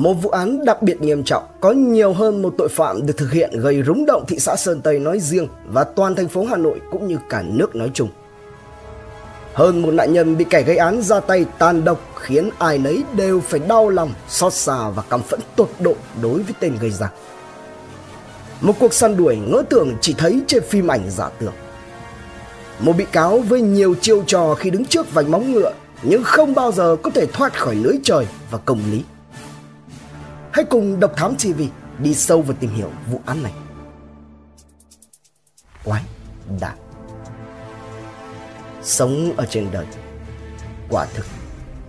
Một vụ án đặc biệt nghiêm trọng, có nhiều hơn một tội phạm được thực hiện gây rúng động thị xã Sơn Tây nói riêng và toàn thành phố Hà Nội cũng như cả nước nói chung. Hơn một nạn nhân bị kẻ gây án ra tay tàn độc khiến ai nấy đều phải đau lòng, xót xa và căm phẫn tột độ đối với tên gây ra. Một cuộc săn đuổi ngỡ tưởng chỉ thấy trên phim ảnh giả tưởng. Một bị cáo với nhiều chiêu trò khi đứng trước vành móng ngựa nhưng không bao giờ có thể thoát khỏi lưới trời và công lý. Hãy cùng Độc Thám TV đi sâu vào tìm hiểu vụ án này. Quái đản Sống ở trên đời Quả thực,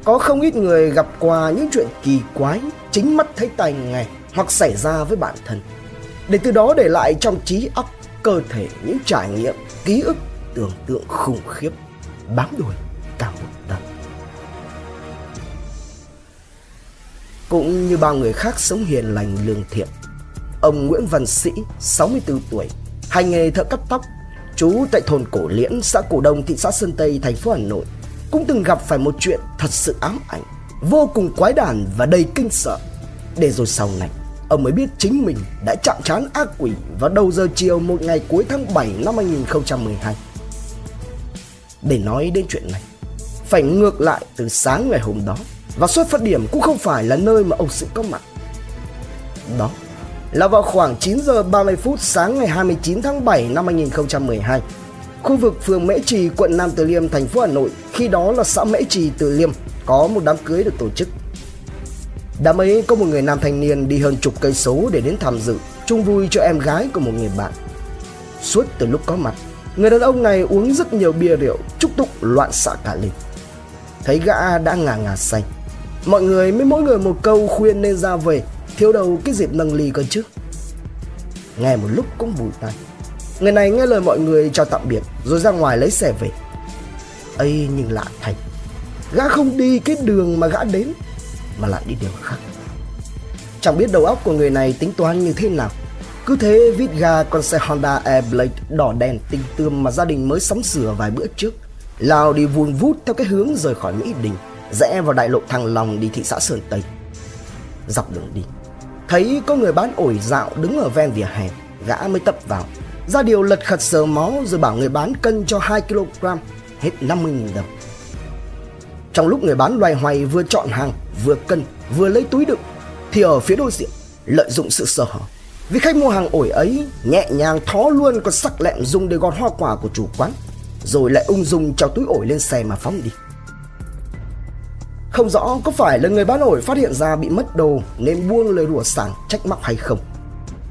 Có không ít người gặp qua những chuyện kỳ quái, Chính mắt thấy tay nghe Hoặc xảy ra với bản thân Để từ đó để lại trong trí óc Cơ thể những trải nghiệm, Ký ức, tưởng tượng khủng khiếp, Bám đuổi cả một Cũng như bao người khác sống hiền lành lương thiện. Ông Nguyễn Văn Sĩ 64 tuổi Hành nghề thợ cắt tóc trú tại thôn Cổ Liễn, xã Cổ Đông, thị xã Sơn Tây, thành phố Hà Nội. Cũng từng gặp phải một chuyện thật sự ám ảnh Vô cùng quái đản và đầy kinh sợ. Để rồi sau này Ông mới biết chính mình đã chạm trán ác quỷ vào đầu giờ chiều một ngày cuối tháng 7 năm 2012 Để nói đến chuyện này Phải ngược lại từ sáng ngày hôm đó. Và xuất phát điểm cũng không phải là nơi mà ông Sĩ có mặt Đó là vào khoảng 9 giờ 30 phút sáng ngày 29 tháng 7 năm 2012. Khu vực phường Mễ Trì, quận Nam Từ Liêm, thành phố Hà Nội, khi đó là xã Mễ Trì, Từ Liêm, có một đám cưới được tổ chức. Đám ấy có một người nam thanh niên đi hơn chục cây số để đến tham dự, chung vui cho em gái của một người bạn. Suốt từ lúc có mặt, người đàn ông này uống rất nhiều bia rượu, chúc tụng loạn xạ cả lên. Thấy gã đã ngà ngà say, mọi người mới mỗi người một câu khuyên nên ra về Thiếu đầu cái dịp nâng ly cơ chứ. Nghe một lúc cũng vùi tay Người này nghe lời mọi người chào tạm biệt, Rồi ra ngoài lấy xe về. Ấy, nhưng lạ thành Gã không đi cái đường mà gã đến, Mà lại đi đường khác. Chẳng biết đầu óc của người này tính toán như thế nào. Cứ thế vít ga con xe Honda Airblade đỏ đèn tinh tươm mà gia đình mới sắm sửa vài bữa trước. Lao đi vun vút theo cái hướng rời khỏi Mỹ Đình. Rẽ vào đại lộ Thăng Long đi thị xã Sơn Tây. Dọc đường đi, Thấy có người bán ổi dạo đứng ở ven vỉa hè, Gã mới tập vào. Ra điều lật khật sờ mó rồi bảo người bán cân cho 2 kg, Hết 50.000 đồng. Trong lúc người bán loài hoài vừa chọn hàng, Vừa cân, vừa lấy túi đựng, Thì ở phía đối diện Lợi dụng sự sơ hở. Vì khách mua hàng ổi ấy Nhẹ nhàng thó luôn con sắc lẹm dùng để gọt hoa quả của chủ quán, Rồi lại ung dung cho túi ổi lên xe mà phóng đi không rõ có phải là người bán ổi phát hiện ra bị mất đồ nên buông lời đùa sảng trách móc hay không.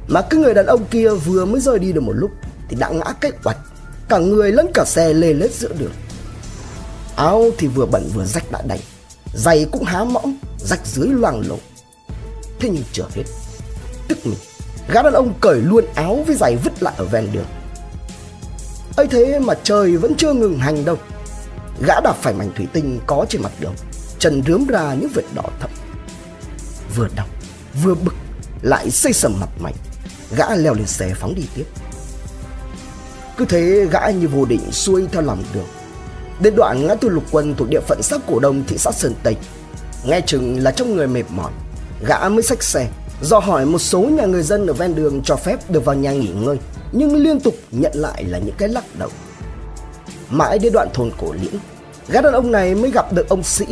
Mà cái người đàn ông kia vừa mới rời đi được một lúc thì đã ngã cách quạch, cả người lẫn cả xe lê lết giữa đường. Áo thì vừa bẩn vừa rách đã đành giày cũng há mõm, rách dưới loang lổ. Thế nhưng chưa hết, tức mình, gã đàn ông cởi luôn áo với giày vứt lại ở ven đường. ấy thế mà trời vẫn chưa ngừng hành đâu. Gã đạp phải mảnh thủy tinh có trên mặt đường chân rướm ra những vệt đỏ thẫm. Vừa đau, vừa bực, lại xây sầm mặt mày. Gã leo lên xe phóng đi tiếp. Cứ thế gã như vô định xuôi theo lòng đường. Đến đoạn ngã tư lục quân thuộc địa phận xã cổ đông thị xã sơn tây. Nghe chừng là trong người mệt mỏi, gã mới xách xe, do hỏi một số nhà người dân ở ven đường cho phép được vào nhà nghỉ ngơi, nhưng liên tục nhận lại là những cái lắc đầu. Mãi đến đoạn thôn cổ liễn, gã đàn ông này mới gặp được ông sĩ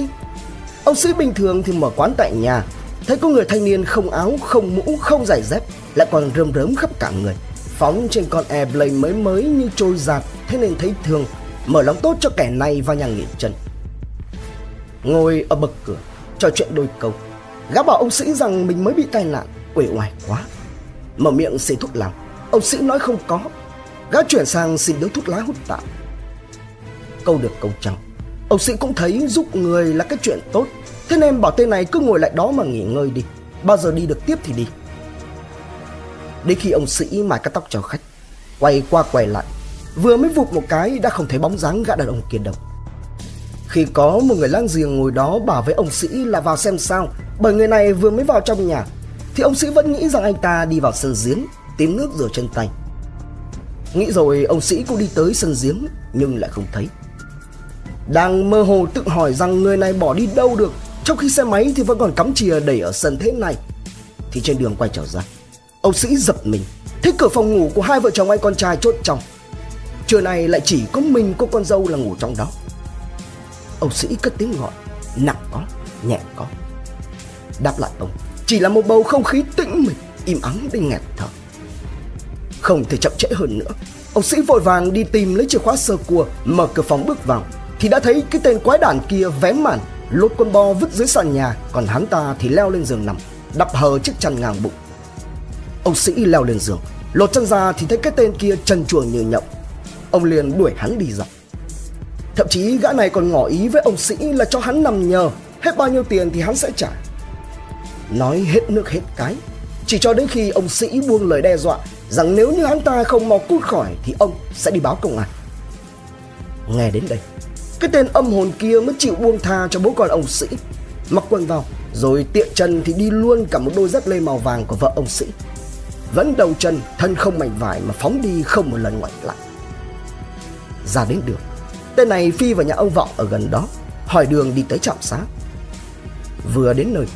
Ông sĩ bình thường thì mở quán tại nhà. Thấy có người thanh niên không áo, không mũ, không giày dép Lại còn rơm rớm khắp cả người. Phóng trên con Airblade mới mới như trôi giạt Thế nên thấy thương. Mở lòng tốt cho kẻ này vào nhà nghỉ chân. Ngồi ở bậc cửa Trò chuyện đôi câu. Gã bảo ông sĩ rằng mình mới bị tai nạn Quể oải quá. Mở miệng xì thuốc làm Ông sĩ nói không có. Gã chuyển sang xin điếu thuốc lá hút tạm Câu được câu trăng. Ông sĩ cũng thấy giúp người là cái chuyện tốt. Thế nên bảo tên này cứ ngồi lại đó mà nghỉ ngơi đi. Bao giờ đi được tiếp thì đi. Đến khi ông sĩ mài cắt tóc cho khách, Quay qua quay lại, Vừa mới vụt một cái đã không thấy bóng dáng gã đàn ông kia đâu. Khi có một người lang giềng ngồi đó bảo với ông sĩ là vào xem sao, Bởi người này vừa mới vào trong nhà, Thì ông sĩ vẫn nghĩ rằng anh ta đi vào sân giếng, Tìm nước rửa chân tay. Nghĩ rồi ông sĩ cũng đi tới sân giếng, Nhưng lại không thấy đang mơ hồ tự hỏi rằng người này bỏ đi đâu được. Trong khi xe máy thì vẫn còn cắm chìa đẩy ở sân thế này. Thì trên đường quay trở ra Ông Sĩ giật mình. Thấy cửa phòng ngủ của hai vợ chồng anh con trai chốt trong. Trưa nay lại chỉ có mình cô con dâu là ngủ trong đó. Ông Sĩ cất tiếng gọi Nặng có, nhẹ có Đáp lại ông Chỉ là một bầu không khí tĩnh mịch Im ắng đến nghẹt thở. Không thể chậm trễ hơn nữa Ông Sĩ vội vàng đi tìm lấy chìa khóa sơ cua Mở cửa phòng bước vào. Thì đã thấy cái tên quái đản kia vén màn, Lột con bo vứt dưới sàn nhà, Còn hắn ta thì leo lên giường nằm, Đập hờ chiếc chăn ngang bụng. Ông Sĩ leo lên giường, Lột chân ra thì thấy cái tên kia chân chuồng như nhộng. Ông liền đuổi hắn đi dọc Thậm chí gã này còn ngỏ ý với ông Sĩ là cho hắn nằm nhờ, Hết bao nhiêu tiền thì hắn sẽ trả. Nói hết nước hết cái, Chỉ cho đến khi ông Sĩ buông lời đe dọa Rằng nếu như hắn ta không mau cút khỏi Thì ông sẽ đi báo công an. Nghe đến đây cái tên âm hồn kia mới chịu buông tha cho bố con ông Sĩ. Mặc quần vào, Rồi tiện chân thì đi luôn cả một đôi dép lê màu vàng của vợ ông Sĩ. Vẫn đầu chân, thân không mảnh vải Mà phóng đi không một lần ngoảnh lại. Ra đến đường, Tên này phi vào nhà ông Vọng ở gần đó, Hỏi đường đi tới trạm xá. Vừa đến nơi,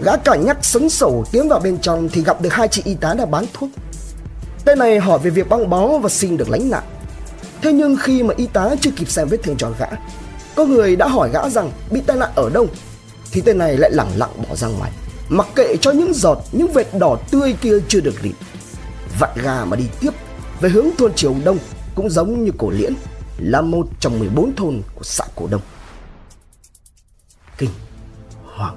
Gã cả nhắc sấn sổ tiến vào bên trong Thì gặp được hai chị y tá đang bán thuốc. Tên này hỏi về việc băng bó và xin được lánh nạn. Thế nhưng khi mà y tá chưa kịp xem vết thương cho gã Có người đã hỏi gã rằng bị tai nạn ở đâu Thì tên này lại lẳng lặng bỏ ra ngoài Mặc kệ cho những giọt, những vệt đỏ tươi kia chưa được rịn. Vặn gà mà đi tiếp Về hướng thôn Triều Đông Cũng giống như cổ liễn Là một trong 14 thôn của xã Cổ Đông. Kinh Hoàng.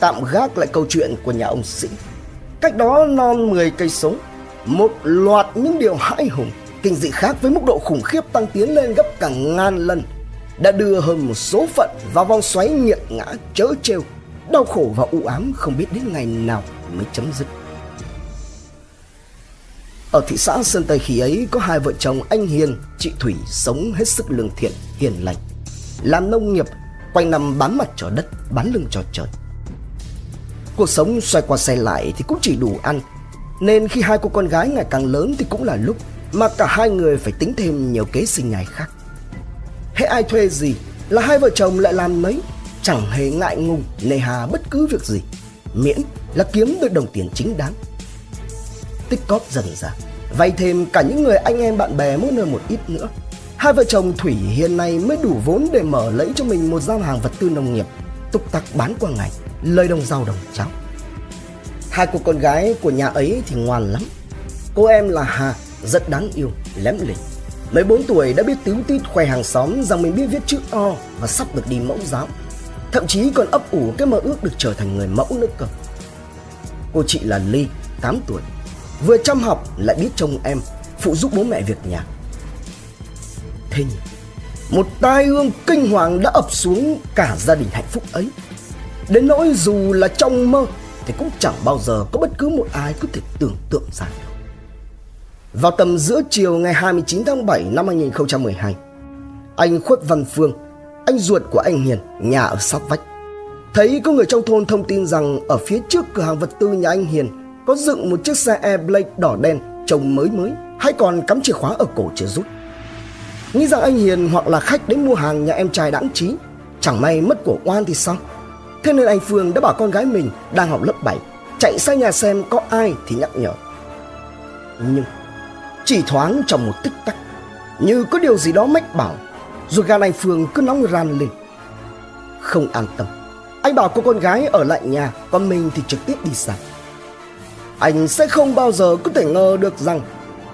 Tạm gác lại câu chuyện của nhà ông Sĩ. Cách đó non 10 cây số một loạt những điều hãi hùng Kinh dị khác với mức độ khủng khiếp tăng tiến lên gấp cả ngàn lần Đã đưa hơn một số phận vào vòng xoáy nghiệt ngã chớ trêu Đau khổ và u ám không biết đến ngày nào mới chấm dứt. Ở thị xã Sơn Tây khi ấy có hai vợ chồng anh Hiền, chị Thủy sống hết sức lương thiện, hiền lành Làm nông nghiệp, quanh năm bám mặt cho đất, bán lưng cho trời. Cuộc sống xoay qua xoay lại thì cũng chỉ đủ ăn nên khi hai cô con gái ngày càng lớn thì cũng là lúc Mà cả hai người phải tính thêm nhiều kế sinh nhai khác. Hễ ai thuê gì là hai vợ chồng lại làm mấy Chẳng hề ngại ngùng, nề hà bất cứ việc gì. Miễn là kiếm được đồng tiền chính đáng. Tích cóp dần ra Vay thêm cả những người anh em bạn bè mỗi nơi một ít nữa. Hai vợ chồng Thủy hiện nay mới đủ vốn để mở lấy cho mình một gian hàng vật tư nông nghiệp, Túc tắc bán qua ngày, lời đồng rau đồng cháo hai cô con gái của nhà ấy thì ngoan lắm. Cô em là hà, rất đáng yêu, lém lỉnh. Mấy bốn tuổi đã biết tíu tít khoe hàng xóm rằng mình biết viết chữ o và sắp được đi mẫu giáo. Thậm chí còn ấp ủ cái mơ ước được trở thành người mẫu nữa cơ. Cô chị là ly 8 tuổi. Vừa chăm học lại biết trông em, phụ giúp bố mẹ việc nhà. Thế nhưng, một tai ương kinh hoàng đã ập xuống cả gia đình hạnh phúc ấy. Đến nỗi dù là trong mơ thì cũng chẳng bao giờ có bất cứ một ai có thể tưởng tượng ra được. Vào tầm giữa chiều ngày 29 tháng 7 năm 2012 Anh Khuất Văn Phương, Anh ruột của anh Hiền, Nhà ở sát vách, Thấy có người trong thôn thông tin rằng Ở phía trước cửa hàng vật tư nhà anh Hiền Có dựng một chiếc xe Airblade đỏ đen Trông mới mới, Hay còn cắm chìa khóa ở cổ chưa rút. Nghĩ rằng anh Hiền hoặc là khách đến mua hàng nhà em trai đáng trí, Chẳng may mất của oan thì sao? Thế nên anh Phương đã bảo con gái mình đang học lớp 7 chạy sang nhà xem có ai thì nhắc nhở. Nhưng chỉ thoáng trong một tích tắc như có điều gì đó mách bảo rồi gan anh Phương cứ nóng ran lên. Không an tâm, anh bảo cô con gái ở lại nhà còn mình thì trực tiếp đi xa. Anh sẽ không bao giờ có thể ngờ được rằng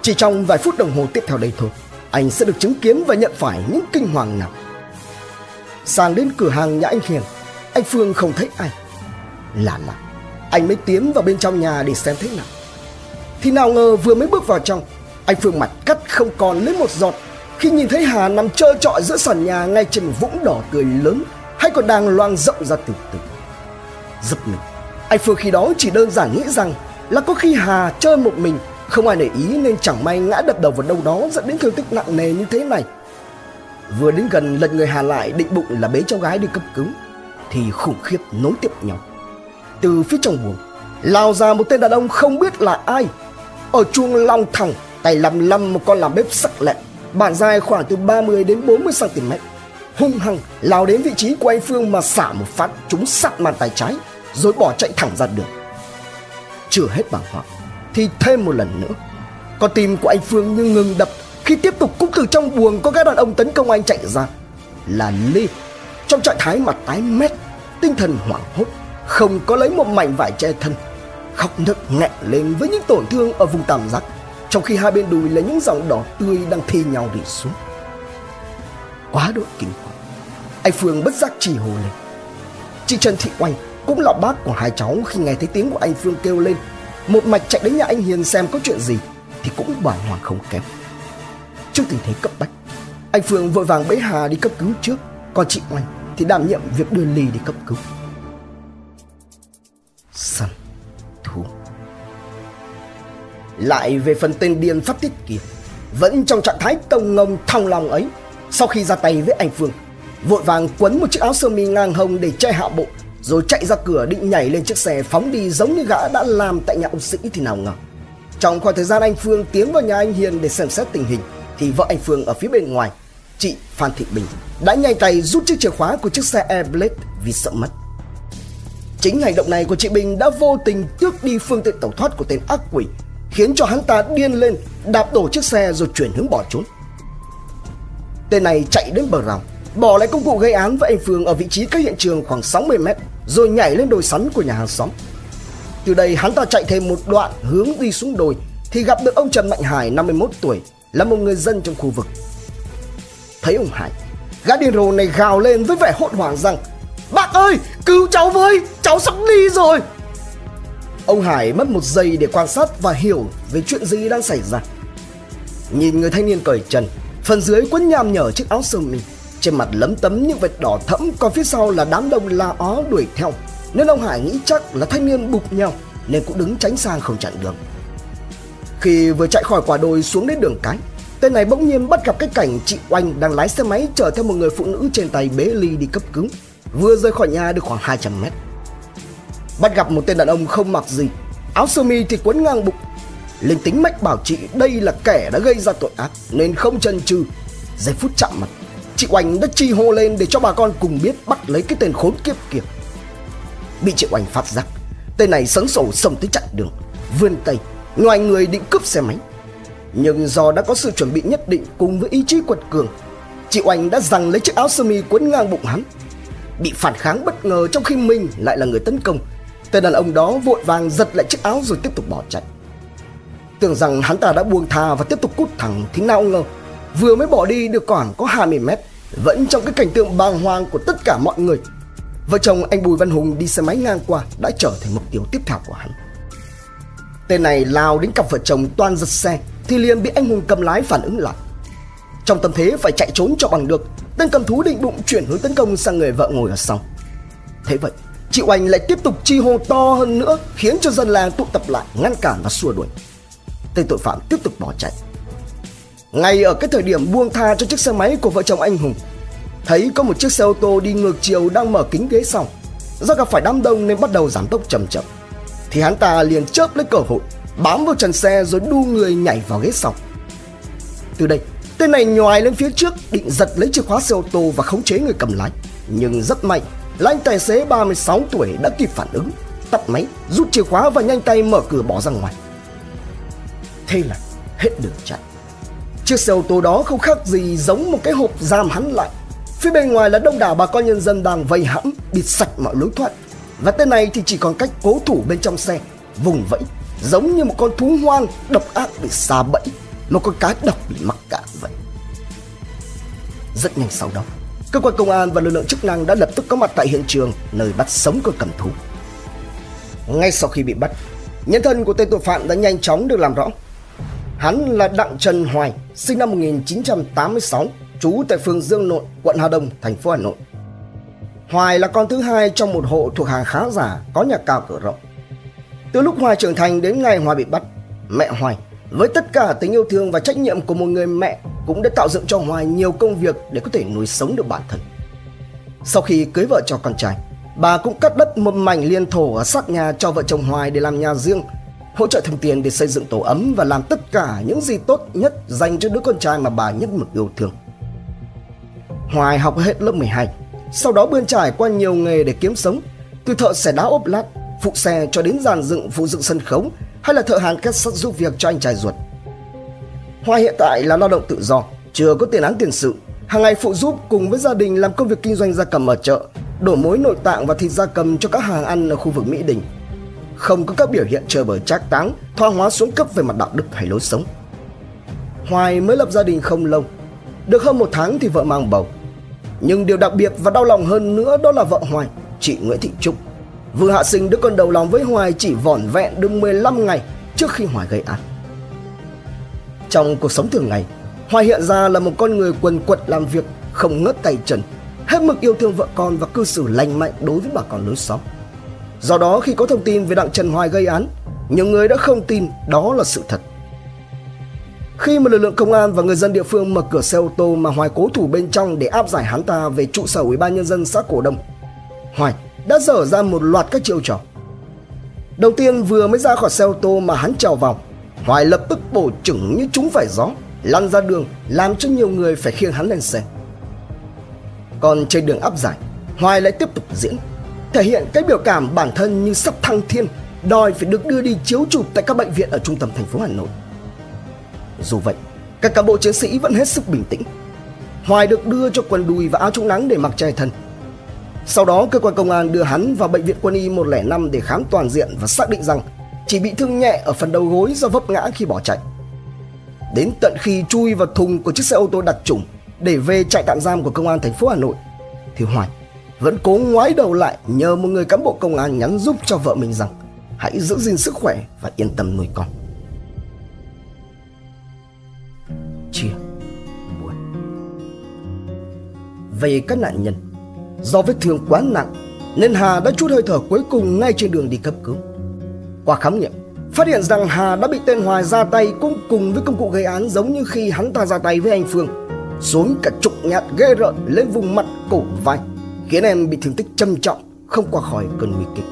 chỉ trong vài phút đồng hồ tiếp theo đây thôi anh sẽ được chứng kiến và nhận phải những kinh hoàng nào. Sang đến cửa hàng nhà anh Hiền anh Phương không thấy ai. Lạ lạ Anh mới tiến vào bên trong nhà để xem thế nào. Thì nào ngờ vừa mới bước vào trong, Anh Phương mặt cắt không còn lấy một giọt. Khi nhìn thấy Hà nằm trơ trọi giữa sàn nhà Ngay trên một vũng đỏ tươi lớn, Hay còn đang loang rộng ra từ từ. Giật mình, Anh Phương khi đó chỉ đơn giản nghĩ rằng Là có khi Hà chơi một mình, Không ai để ý nên chẳng may ngã đập đầu vào đâu đó Dẫn đến thương tích nặng nề như thế này. Vừa đến gần, lật người Hà lại định bụng là bế cháu gái đi cấp cứu thì khủng khiếp nối tiếp nhau. Từ phía trong buồng, lao ra một tên đàn ông không biết là ai. Ở chuông long thẳng, tay lầm lầm một con làm bếp sắc lẹm, bản dài khoảng từ 30 đến 40 cm. hung hăng lao đến vị trí của anh Phương mà xả một phát trúng sát màn tay trái rồi bỏ chạy thẳng ra đường. Chưa hết bàng hoàng thì thêm một lần nữa, con tim của anh Phương như ngừng đập khi tiếp tục cũng từ trong buồng có gã đàn ông tấn công anh chạy ra là Lê trong trạng thái mặt tái mét, tinh thần hoảng hốt, không có lấy một mảnh vải che thân, khóc nức nghẹn lên với những tổn thương ở vùng tam giác, trong khi hai bên đùi là những dòng đỏ tươi đang thi nhau rỉ xuống. Quá độ kinh hoàng, anh Phương bất giác chỉ hồ lên. Chị Trần Thị Oanh cũng là bác của hai cháu khi nghe thấy tiếng của anh Phương kêu lên, một mạch chạy đến nhà anh Hiền xem có chuyện gì thì cũng bàng hoàng không kém. trước tình thế cấp bách, anh Phương vội vàng bế Hà đi cấp cứu trước, còn chị Oanh thì đảm nhiệm việc đưa Ly đi cấp cứu. Săn thú Lại về phần tên điên phát tiết kia, vẫn trong trạng thái tông ngông thong lòng ấy, sau khi ra tay với anh Phương, vội vàng quấn một chiếc áo sơ mi ngang hông để che hạ bộ, rồi chạy ra cửa định nhảy lên chiếc xe phóng đi giống như gã đã làm tại nhà ông Sĩ thì nào ngờ. Trong khoảng thời gian anh Phương tiến vào nhà anh Hiền để xem xét tình hình, thì vợ anh Phương ở phía bên ngoài, chị Phan Thị Bình, đã nhanh tay rút chiếc chìa khóa của chiếc xe Airblade vì sợ mất. Chính hành động này của chị Bình đã vô tình tước đi phương tiện tẩu thoát của tên ác quỷ, khiến cho hắn ta điên lên, đạp đổ chiếc xe rồi chuyển hướng bỏ trốn. Tên này chạy đến bờ rào, bỏ lại công cụ gây án với anh Phương ở vị trí cách hiện trường khoảng 60 mét, rồi nhảy lên đồi sắn của nhà hàng xóm. Từ đây hắn ta chạy thêm một đoạn hướng đi xuống đồi thì gặp được ông Trần Mạnh Hải 51 tuổi là một người dân trong khu vực. Thấy ông Hải, gã điên rồ này gào lên với vẻ hốt hoảng rằng Bác ơi, cứu cháu với, cháu sắp đi rồi. Ông Hải mất một giây để quan sát và hiểu về chuyện gì đang xảy ra. Nhìn người thanh niên cởi trần, phần dưới quấn nham nhở chiếc áo sơ mi, trên mặt lấm tấm những vệt đỏ thẫm, còn phía sau là đám đông la ó đuổi theo. Nên ông Hải nghĩ chắc là thanh niên bục nhau nên cũng đứng tránh sang không chặn đường. Khi vừa chạy khỏi quả đồi xuống đến đường cái, tên này bỗng nhiên bắt gặp cái cảnh chị Oanh đang lái xe máy chở theo một người phụ nữ trên tay bế ly đi cấp cứu, vừa rời khỏi nhà được khoảng 200 mét. Bắt gặp một tên đàn ông không mặc gì, áo sơ mi thì quấn ngang bụng. Linh tính mách bảo chị đây là kẻ đã gây ra tội ác nên không chần chừ. Giây phút chạm mặt, chị Oanh đã chi hô lên để cho bà con cùng biết bắt lấy cái tên khốn kiếp kia. Bị chị Oanh phát giác, tên này sấn sổ xông tới chặn đường, vươn tay ngoài người định cướp xe máy. Nhưng do đã có sự chuẩn bị nhất định cùng với ý chí quật cường, chị Oanh đã giằng lấy chiếc áo sơ mi quấn ngang bụng hắn. Bị phản kháng bất ngờ trong khi mình lại là người tấn công, tên đàn ông đó vội vàng giật lại chiếc áo rồi tiếp tục bỏ chạy. Tưởng rằng hắn ta đã buông thà và tiếp tục cút thẳng thì nào ngờ, vừa mới bỏ đi được khoảng có 20 mét, vẫn trong cái cảnh tượng bàng hoàng của tất cả mọi người. Vợ chồng anh Bùi Văn Hùng đi xe máy ngang qua đã trở thành mục tiêu tiếp theo của hắn. Tên này lao đến cặp vợ chồng toan giật xe thì liền bị anh Hùng cầm lái phản ứng lại. Trong tâm thế phải chạy trốn cho bằng được, tên cầm thú định bụng chuyển hướng tấn công sang người vợ ngồi ở sau. Thế vậy, chị Oanh lại tiếp tục chi hô to hơn nữa khiến cho dân làng tụ tập lại ngăn cản và xua đuổi. Tên tội phạm tiếp tục bỏ chạy. Ngay ở cái thời điểm buông tha cho chiếc xe máy của vợ chồng anh Hùng, thấy có một chiếc xe ô tô đi ngược chiều đang mở kính ghế sau. Do gặp phải đám đông nên bắt đầu giảm tốc chậm chậm thì hắn ta liền chớp lấy cơ hội bám vào trần xe rồi đu người nhảy vào ghế sau. Từ đây, tên này nhòi lên phía trước định giật lấy chìa khóa xe ô tô và khống chế người cầm lái. Nhưng rất may là anh tài xế 36 tuổi đã kịp phản ứng, tắt máy, rút chìa khóa và nhanh tay mở cửa bỏ ra ngoài. Thế là hết đường chạy. Chiếc xe ô tô đó không khác gì giống một cái hộp giam hắn lại. Phía bên ngoài là đông đảo bà con nhân dân đang vây hãm, bịt sạch mọi lối thoát và tên này thì chỉ còn cách cố thủ bên trong xe Vùng vẫy Giống như một con thú hoang độc ác bị xa bẫy. Một con cá độc bị mắc cạn vậy. Rất nhanh sau đó Cơ quan công an và lực lượng chức năng đã lập tức có mặt tại hiện trường Nơi bắt sống con cầm thú. Ngay sau khi bị bắt Nhân thân của tên tội phạm đã nhanh chóng được làm rõ. Hắn là Đặng Trần Hoài Sinh năm 1986 Trú tại phường Dương Nội, quận Hà Đông, thành phố Hà Nội. Hoài là con thứ hai trong một hộ thuộc hàng khá giả có nhà cao cửa rộng. Từ lúc Hoài trưởng thành đến ngày Hoài bị bắt, mẹ Hoài với tất cả tình yêu thương và trách nhiệm của một người mẹ cũng đã tạo dựng cho Hoài nhiều công việc để có thể nuôi sống được bản thân. Sau khi cưới vợ cho con trai, bà cũng cắt đất một mảnh liên thổ ở sát nhà cho vợ chồng Hoài để làm nhà riêng, hỗ trợ thêm tiền để xây dựng tổ ấm và làm tất cả những gì tốt nhất dành cho đứa con trai mà bà nhất mực yêu thương. Hoài học hết lớp 12 Sau đó bươn trải qua nhiều nghề để kiếm sống Từ thợ xẻ đá ốp lát Phụ xe cho đến dàn dựng phụ dựng sân khấu Hay là thợ hàn kết sắt giúp việc cho anh trai ruột Hoài hiện tại là lao động tự do Chưa có tiền án tiền sự hàng ngày phụ giúp cùng với gia đình làm công việc kinh doanh gia cầm ở chợ đổ mối nội tạng và thịt gia cầm cho các hàng ăn ở khu vực Mỹ Đình. Không có các biểu hiện chờ bờ trác táng, thoa hóa xuống cấp về mặt đạo đức hay lối sống. Hoài mới lập gia đình không lâu, được hơn một tháng thì vợ mang bầu. Nhưng điều đặc biệt và đau lòng hơn nữa đó là vợ Hoài, chị Nguyễn Thị Trúc. Vừa hạ sinh đứa con đầu lòng với Hoài chỉ vỏn vẹn được 15 ngày trước khi Hoài gây án. Trong cuộc sống thường ngày, Hoài hiện ra là một con người quần quật làm việc, không ngớt tay chân, hết mực yêu thương vợ con và cư xử lành mạnh đối với bà con lối xóm. Do đó khi có thông tin về Đặng Trần Hoài gây án, nhiều người đã không tin đó là sự thật. Khi mà lực lượng công an và người dân địa phương mở cửa xe ô tô mà Hoài cố thủ bên trong để áp giải hắn ta về trụ sở Ủy ban nhân dân xã Cổ Đông, Hoài đã dở ra một loạt các chiêu trò. Đầu tiên vừa mới ra khỏi xe ô tô mà hắn trèo vào, Hoài lập tức bổ chửng như chúng phải gió, lăn ra đường làm cho nhiều người phải khiêng hắn lên xe. Còn trên đường áp giải, Hoài lại tiếp tục diễn, thể hiện cái biểu cảm bản thân như sắp thăng thiên, đòi phải được đưa đi chiếu chụp tại các bệnh viện ở trung tâm thành phố Hà Nội. Dù vậy, các cán bộ chiến sĩ vẫn hết sức bình tĩnh. Hoài được đưa cho quần đùi và áo chống nắng để mặc che thân. Sau đó, cơ quan công an đưa hắn vào bệnh viện quân y 105 để khám toàn diện và xác định rằng chỉ bị thương nhẹ ở phần đầu gối do vấp ngã khi bỏ chạy. Đến tận khi chui vào thùng của chiếc xe ô tô đặc trùng để về trại tạm giam của công an thành phố Hà Nội thì Hoài vẫn cố ngoái đầu lại nhờ một người cán bộ công an nhắn giúp cho vợ mình rằng hãy giữ gìn sức khỏe và yên tâm nuôi con. Chia buồn Về các nạn nhân Do vết thương quá nặng, Nên Hà đã chút hơi thở cuối cùng ngay trên đường đi cấp cứu. Qua khám nghiệm, Phát hiện rằng Hà đã bị tên Hoài ra tay cũng cùng với công cụ gây án giống như khi hắn ta ra tay với anh Phương xuống cả chục nhát ghê rợn lên vùng mặt, cổ vai, khiến em bị thương tích trầm trọng, không qua khỏi cơn nguy kịch.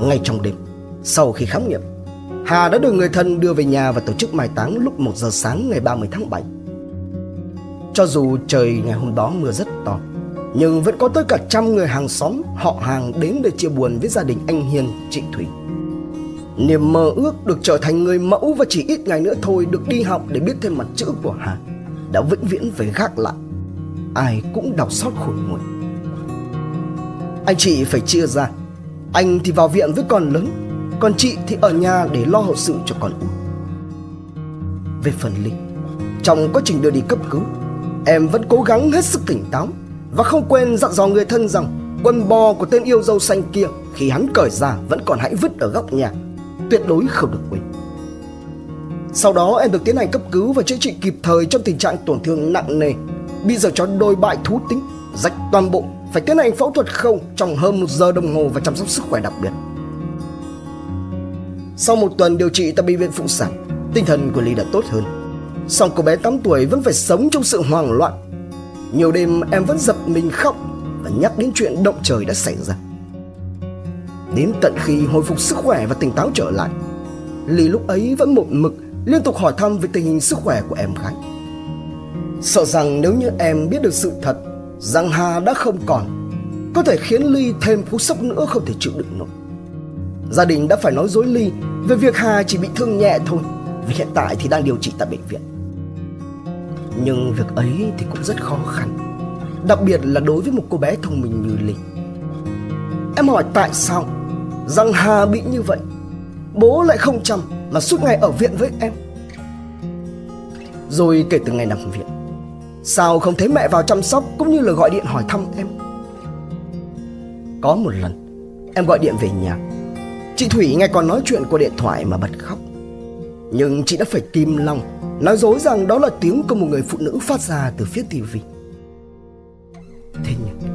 Ngay trong đêm, sau khi khám nghiệm, Hà đã được người thân đưa về nhà và tổ chức mai táng lúc 1 giờ sáng ngày 30 tháng 7 cho dù trời ngày hôm đó mưa rất to nhưng vẫn có tới cả trăm người hàng xóm, họ hàng đến để chia buồn với gia đình anh Hiền, chị Thủy. Niềm mơ ước được trở thành người mẫu và chỉ ít ngày nữa thôi được đi học để biết thêm mặt chữ của Hà đã vĩnh viễn phải gác lại. Ai cũng đau xót khổ nguội. Anh chị phải chia ra. Anh thì vào viện với con lớn, còn chị thì ở nhà để lo hậu sự cho con út. Về phần linh, trong quá trình đưa đi cấp cứu, em vẫn cố gắng hết sức tỉnh táo và không quên dặn dò người thân rằng quần bò của tên yêu dâu xanh kia khi hắn cởi ra vẫn còn hãy vứt ở góc nhà tuyệt đối không được quên sau đó em được tiến hành cấp cứu và chữa trị kịp thời trong tình trạng tổn thương nặng nề. Bị giờ chó đôi bại thú tính, rách toàn bộ, phải tiến hành phẫu thuật khâu trong hơn một giờ đồng hồ và chăm sóc sức khỏe đặc biệt. Sau một tuần điều trị tại bệnh viện phụ sản, tinh thần của Ly đã tốt hơn. Song cô bé 8 tuổi vẫn phải sống trong sự hoang loạn. Nhiều đêm em vẫn giật mình khóc và nhắc đến chuyện động trời đã xảy ra. Đến tận khi hồi phục sức khỏe và tỉnh táo trở lại, Lý lúc ấy vẫn một mực liên tục hỏi thăm về tình hình sức khỏe của em gái. Sợ rằng nếu như em biết được sự thật rằng Hà đã không còn, có thể khiến Ly thêm cú sốc nữa không thể chịu đựng nổi. Gia đình đã phải nói dối Ly về việc Hà chỉ bị thương nhẹ thôi, vì hiện tại thì đang điều trị tại bệnh viện. Nhưng việc ấy thì cũng rất khó khăn, đặc biệt là đối với một cô bé thông minh như linh. Em hỏi tại sao rằng Hà bị như vậy, bố lại không chăm mà suốt ngày ở viện với em. Rồi kể từ ngày nằm viện Sao không thấy mẹ vào chăm sóc Cũng như là gọi điện hỏi thăm em? Có một lần Em gọi điện về nhà. Chị Thủy nghe còn nói chuyện qua điện thoại mà bật khóc. Nhưng chị đã phải kìm lòng, Nói dối rằng đó là tiếng của một người phụ nữ phát ra từ phía tivi Thế nhưng,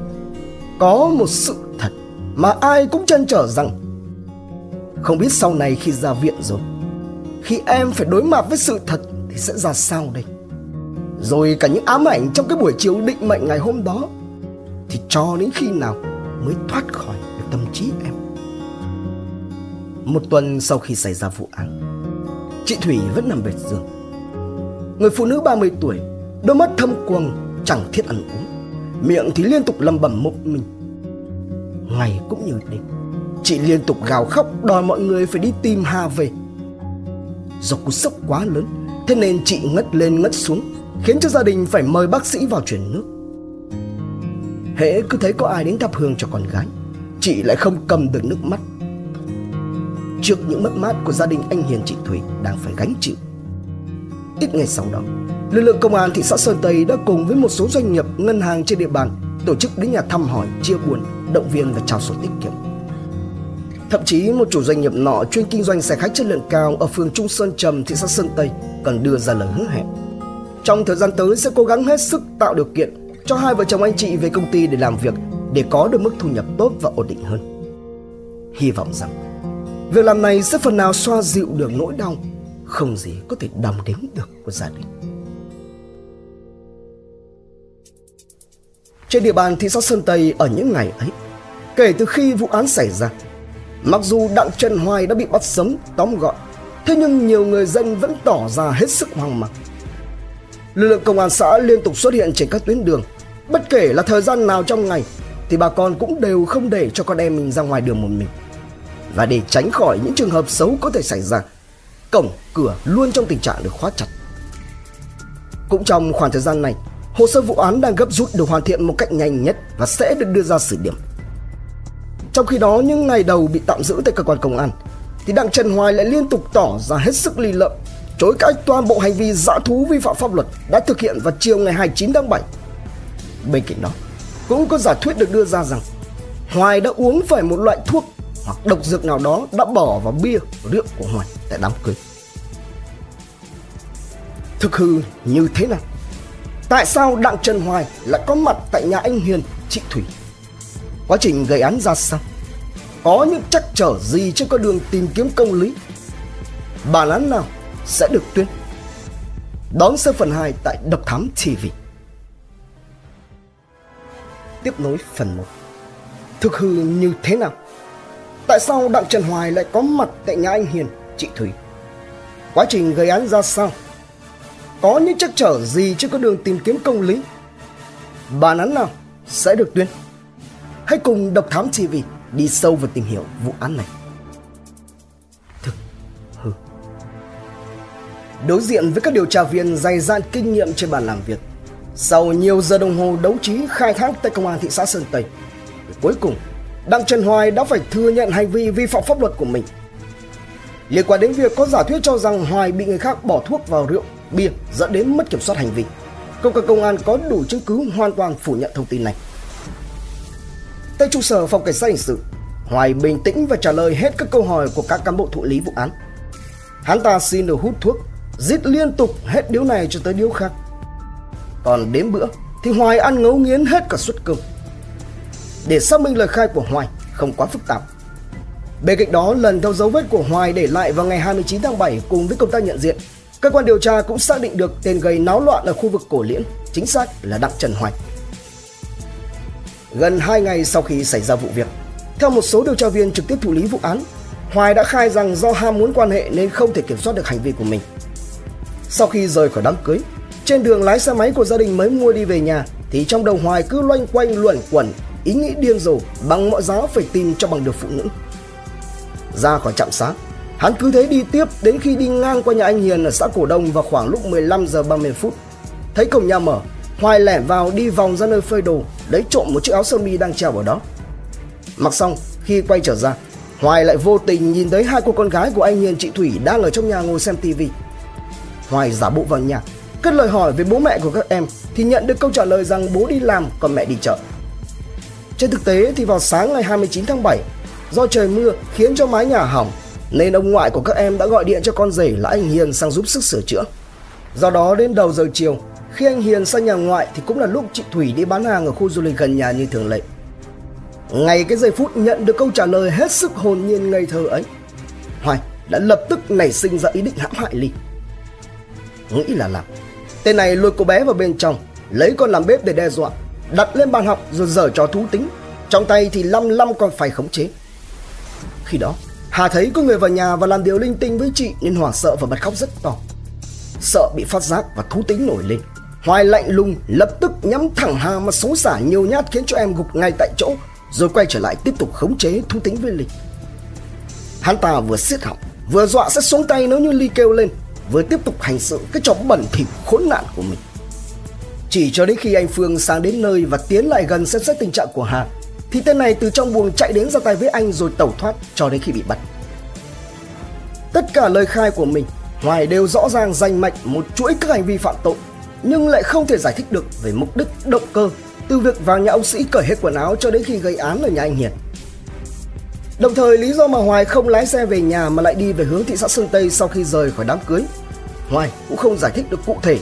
Có một sự thật Mà ai cũng chăn trở rằng, Không biết sau này khi ra viện rồi, khi em phải đối mặt với sự thật thì sẽ ra sao đây? Rồi cả những ám ảnh trong cái buổi chiều định mệnh ngày hôm đó thì cho đến khi nào mới thoát khỏi được tâm trí em? Một tuần sau khi xảy ra vụ án chị thủy vẫn nằm bệt giường. Người phụ nữ 30 tuổi, đôi mắt thâm quầng, chẳng thiết ăn uống. Miệng thì liên tục lầm bầm một mình. Ngày cũng như đêm, Chị liên tục gào khóc đòi mọi người phải đi tìm Hà về. Do cú sốc quá lớn, Thế nên chị ngất lên ngất xuống, Khiến cho gia đình phải mời bác sĩ vào chuyển nước. Hễ cứ thấy có ai đến thắp hương cho con gái, Chị lại không cầm được nước mắt. Trước những mất mát của gia đình anh Hiền chị Thủy đang phải gánh chịu Ít ngày sau đó Lực lượng công an thị xã Sơn Tây đã cùng với một số doanh nghiệp, ngân hàng trên địa bàn tổ chức đến nhà thăm hỏi, chia buồn, động viên và trao sổ tiết kiệm. Thậm chí một chủ doanh nghiệp nọ chuyên kinh doanh xe khách chất lượng cao ở phường Trung Sơn Trầm, thị xã Sơn Tây còn đưa ra lời hứa hẹn. Trong thời gian tới sẽ cố gắng hết sức tạo điều kiện cho hai vợ chồng anh chị về công ty để làm việc để có được mức thu nhập tốt và ổn định hơn. Hy vọng rằng việc làm này sẽ phần nào xoa dịu được nỗi đau không gì có thể đong đếm được của gia đình. Trên địa bàn thị xã Sơn Tây ở những ngày ấy, kể từ khi vụ án xảy ra, mặc dù Đặng Trần Hoài đã bị bắt sống, tóm gọn, thế nhưng nhiều người dân vẫn tỏ ra hết sức hoang mang. Lực lượng công an xã liên tục xuất hiện trên các tuyến đường, bất kể là thời gian nào trong ngày thì bà con cũng đều không để cho con em mình ra ngoài đường một mình. Và để tránh khỏi những trường hợp xấu có thể xảy ra, cổng, cửa luôn trong tình trạng được khóa chặt. Cũng trong khoảng thời gian này, hồ sơ vụ án đang gấp rút được hoàn thiện một cách nhanh nhất và sẽ được đưa ra xử điểm. Trong khi đó, những ngày đầu bị tạm giữ tại cơ quan công an, thì Đặng Trần Hoài lại liên tục tỏ ra hết sức ly lợm, chối cãi toàn bộ hành vi dã thú vi phạm pháp luật đã thực hiện vào chiều ngày 29 tháng 7. Bên cạnh đó, cũng có giả thuyết được đưa ra rằng Hoài đã uống phải một loại thuốc hoặc độc dược nào đó đã bỏ vào bia rượu của Hoài tại đám cưới. Thực hư như thế nào? Tại sao Đặng Trần Hoài lại có mặt tại nhà anh Hiền, chị Thủy? Quá trình gây án ra sao? Có những chắc trở gì trên con đường tìm kiếm công lý? Bản án nào sẽ được tuyên? Đón xem phần 2 tại Độc Thám TV. Tiếp nối phần 1 Thực hư như thế nào? Tại sao Đặng Trần Hoài lại có mặt tại nhà anh Hiền, chị Thủy? Quá trình gây án ra sao? Có những trắc trở gì trên con đường tìm kiếm công lý? Bản án nào sẽ được tuyên? Hãy cùng Độc Thám TV đi sâu vào tìm hiểu vụ án này. Thực hư Đối diện với các điều tra viên dày dạn kinh nghiệm trên bàn làm việc, sau nhiều giờ đồng hồ đấu trí khai thác tại công an thị xã Sơn Tây, cuối cùng Đặng Trần Hoài đã phải thừa nhận hành vi vi phạm pháp luật của mình. Liên quan đến việc có giả thuyết cho rằng Hoài bị người khác bỏ thuốc vào rượu, bia dẫn đến mất kiểm soát hành vi, cơ quan công an có đủ chứng cứ hoàn toàn phủ nhận thông tin này. Tại trụ sở phòng cảnh sát hình sự, Hoài bình tĩnh và trả lời hết các câu hỏi của các cán bộ thụ lý vụ án. Hắn ta xin được hút thuốc, giết liên tục hết điếu này cho tới điếu khác. Còn đến bữa thì Hoài ăn ngấu nghiến hết cả suất cơm. Để xác minh lời khai của Hoài không quá phức tạp. Bên cạnh đó, lần theo dấu vết của Hoài để lại vào ngày 29 tháng 7 cùng với công tác nhận diện, cơ quan điều tra cũng xác định được tên gây náo loạn ở khu vực cổ liễn, chính xác là Đặng Trần Hoài. Gần 2 ngày sau khi xảy ra vụ việc, theo một số điều tra viên trực tiếp thụ lý vụ án, Hoài đã khai rằng do ham muốn quan hệ nên không thể kiểm soát được hành vi của mình. Sau khi rời khỏi đám cưới, trên đường lái xe máy của gia đình mới mua đi về nhà thì trong đầu Hoài cứ loanh quanh luẩn quẩn ý nghĩ điên rồ bằng mọi giá phải tìm cho bằng được phụ nữ. Ra khỏi trạm xá, hắn cứ thế đi tiếp đến khi đi ngang qua nhà anh Hiền ở xã Cổ Đông vào khoảng lúc 15 giờ 30 phút. Thấy cổng nhà mở, Hoài lẻn vào đi vòng ra nơi phơi đồ, lấy trộm một chiếc áo sơ mi đang treo ở đó. Mặc xong, khi quay trở ra, Hoài lại vô tình nhìn thấy hai cô con gái của anh Hiền chị Thủy đang ở trong nhà ngồi xem tivi. Hoài giả bộ vào nhà, cất lời hỏi về bố mẹ của các em thì nhận được câu trả lời rằng bố đi làm còn mẹ đi chợ. Trên thực tế thì vào sáng ngày 29 tháng 7, do trời mưa khiến cho mái nhà hỏng nên ông ngoại của các em đã gọi điện cho con rể là anh Hiền sang giúp sức sửa chữa. Do đó đến đầu giờ chiều, khi anh Hiền sang nhà ngoại thì cũng là lúc chị Thủy đi bán hàng ở khu du lịch gần nhà như thường lệ. Ngay cái giây phút nhận được câu trả lời hết sức hồn nhiên ngây thơ ấy, Hoài đã lập tức nảy sinh ra ý định hãm hại Ly. Nghĩ là làm, tên này lôi cô bé vào bên trong, lấy con làm bếp để đe dọa, đặt lên bàn học rồi dở trò thú tính, trong tay thì lăm lăm còn phải khống chế. Khi đó, Hà thấy có người vào nhà và làm điều linh tinh với chị nên hoảng sợ và bật khóc rất to. Sợ bị phát giác và thú tính nổi lên. Hoài lạnh lùng lập tức nhắm thẳng Hà mà xấu xả nhiều nhát khiến cho em gục ngay tại chỗ, rồi quay trở lại tiếp tục khống chế thú tính với Linh. Hắn ta vừa siết họng, vừa dọa sẽ xuống tay nếu như Ly kêu lên, vừa tiếp tục hành sự cái trò bẩn thỉu khốn nạn của mình. Chỉ cho đến khi anh Phương sang đến nơi và tiến lại gần xem xét tình trạng của Hà, thì tên này từ trong buồng chạy đến ra tay với anh rồi tẩu thoát cho đến khi bị bắt. Tất cả lời khai của mình, Hoài đều rõ ràng danh mạch một chuỗi các hành vi phạm tội, nhưng lại không thể giải thích được về mục đích động cơ từ việc vào nhà ông sĩ cởi hết quần áo cho đến khi gây án ở nhà anh Hiền. Đồng thời lý do mà Hoài không lái xe về nhà mà lại đi về hướng thị xã Sơn Tây sau khi rời khỏi đám cưới. Hoài cũng không giải thích được cụ thể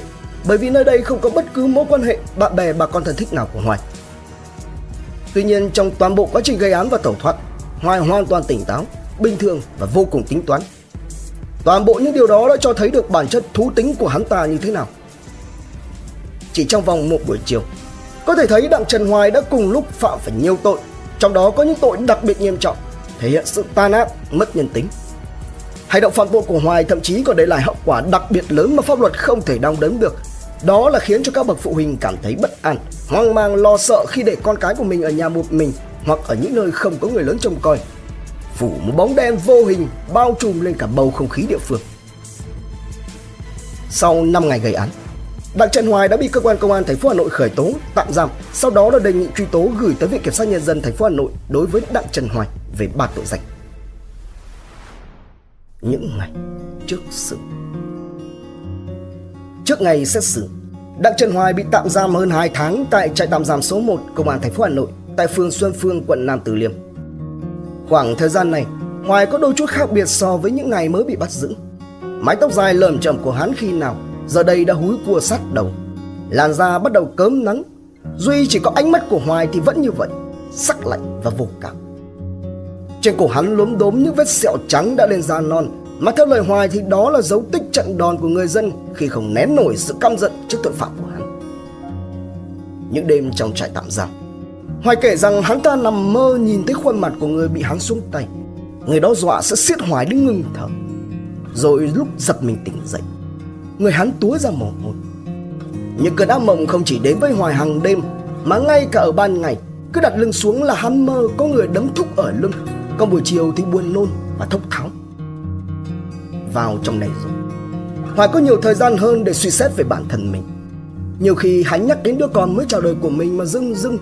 bởi vì nơi đây không có bất cứ mối quan hệ bạn bè bà con thân thích nào của Hoài. Tuy nhiên trong toàn bộ quá trình gây án và tẩu thoát, Hoài hoàn toàn tỉnh táo, bình thường và vô cùng tính toán. Toàn bộ những điều đó đã cho thấy được bản chất thú tính của hắn ta như thế nào. Chỉ trong vòng một buổi chiều, có thể thấy Đặng Trần Hoài đã cùng lúc phạm phải nhiều tội, trong đó có những tội đặc biệt nghiêm trọng, thể hiện sự tan ác, mất nhân tính. Hành động phạm tội của Hoài thậm chí còn để lại hậu quả đặc biệt lớn mà pháp luật không thể đong đếm được. Đó là khiến cho các bậc phụ huynh cảm thấy bất an, hoang mang lo sợ khi để con cái của mình ở nhà một mình hoặc ở những nơi không có người lớn trông coi. Phủ một bóng đen vô hình bao trùm lên cả bầu không khí địa phương. Sau 5 ngày gây án, Đặng Trần Hoài đã bị cơ quan công an thành phố Hà Nội khởi tố, tạm giam, sau đó là đề nghị truy tố gửi tới Viện Kiểm sát Nhân dân thành phố Hà Nội đối với Đặng Trần Hoài về ba tội danh. Những ngày trước sự Trước ngày xét xử, Đặng Trần Hoài bị tạm giam hơn 2 tháng tại trại tạm giam số 1 Công an thành phố Hà Nội tại phường Xuân Phương, quận Nam Từ Liêm. Khoảng thời gian này, Hoài có đôi chút khác biệt so với những ngày mới bị bắt giữ. Mái tóc dài lởm chởm của hắn khi nào giờ đây đã húi cua sát đầu. Làn da bắt đầu cớm nắng. Duy chỉ có ánh mắt của Hoài thì vẫn như vậy, sắc lạnh và vô cảm. Trên cổ hắn lốm đốm những vết sẹo trắng đã lên da non, mà theo lời Hoài thì đó là dấu tích trận đòn của người dân khi không nén nổi sự căm giận trước tội phạm của hắn. Những đêm trong trại tạm giam, Hoài kể rằng hắn ta nằm mơ nhìn thấy khuôn mặt của người bị hắn xuống tay. Người đó dọa sẽ siết Hoài đến ngừng thở. Rồi lúc giật mình tỉnh dậy, người hắn túa ra mồ hôi. Những cơn ác mộng không chỉ đến với Hoài hàng đêm, mà ngay cả ở ban ngày, cứ đặt lưng xuống là hắn mơ có người đấm thúc ở lưng, còn buổi chiều thì buồn nôn và thốc tháo. Vào trong này rồi, Hoài có nhiều thời gian hơn để suy xét về bản thân mình. Nhiều khi hắn nhắc đến đứa con mới chào đời của mình mà dưng dưng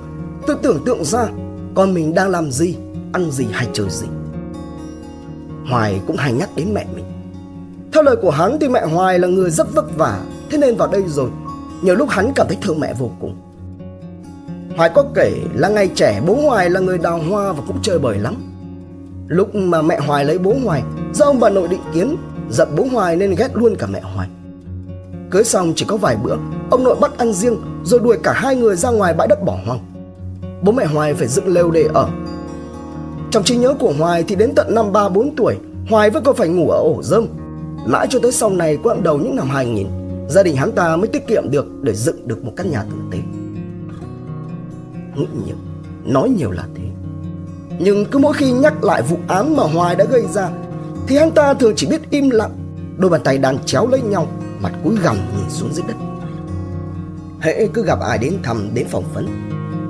Tôi tưởng tượng ra con mình đang làm gì, ăn gì hay chơi gì. Hoài cũng hay nhắc đến mẹ mình. Theo lời của hắn thì mẹ Hoài là người rất vất vả, thế nên vào đây rồi, nhiều lúc hắn cảm thấy thương mẹ vô cùng. Hoài có kể là ngày trẻ bố Hoài là người đào hoa và cũng chơi bời lắm. Lúc mà mẹ Hoài lấy bố Hoài, do ông bà nội định kiến, giận bố Hoài nên ghét luôn cả mẹ Hoài. Cưới xong chỉ có vài bữa, ông nội bắt ăn riêng rồi đuổi cả hai người ra ngoài bãi đất bỏ hoang bố mẹ Hoài phải dựng lều để ở. Trong trí nhớ của Hoài thì đến tận năm 3-4 tuổi, Hoài vẫn còn phải ngủ ở ổ rơm. Mãi cho tới sau này quãng đầu những năm 2000, gia đình hắn ta mới tiết kiệm được để dựng được một căn nhà tử tế. Nghĩ nhiều, nói nhiều là thế. Nhưng cứ mỗi khi nhắc lại vụ án mà Hoài đã gây ra, thì hắn ta thường chỉ biết im lặng, đôi bàn tay đang chéo lấy nhau, mặt cúi gằm nhìn xuống dưới đất. Hễ cứ gặp ai đến thăm đến phỏng vấn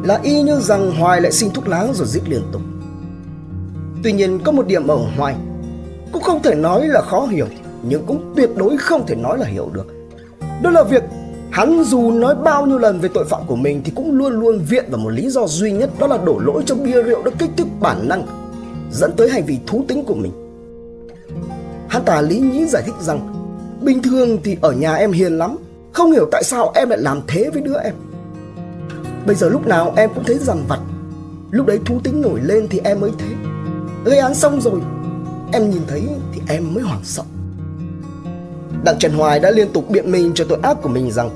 là y như rằng Hoài lại xin thuốc lá rồi giết liên tục. Tuy nhiên có một điểm ở Hoài cũng không thể nói là khó hiểu nhưng cũng tuyệt đối không thể nói là hiểu được. Đó là việc hắn dù nói bao nhiêu lần về tội phạm của mình thì cũng luôn luôn viện vào một lý do duy nhất, đó là đổ lỗi cho bia rượu đã kích thích bản năng, dẫn tới hành vi thú tính của mình. Hắn ta lý nhí giải thích rằng, bình thường thì ở nhà em hiền lắm, không hiểu tại sao em lại làm thế với đứa em. Bây giờ lúc nào em cũng thấy dằn vặt, Lúc đấy thú tính nổi lên thì em mới thế. Gây án xong rồi, Em nhìn thấy thì em mới hoảng sợ. Đặng Trần Hoài đã liên tục biện minh cho tội ác của mình rằng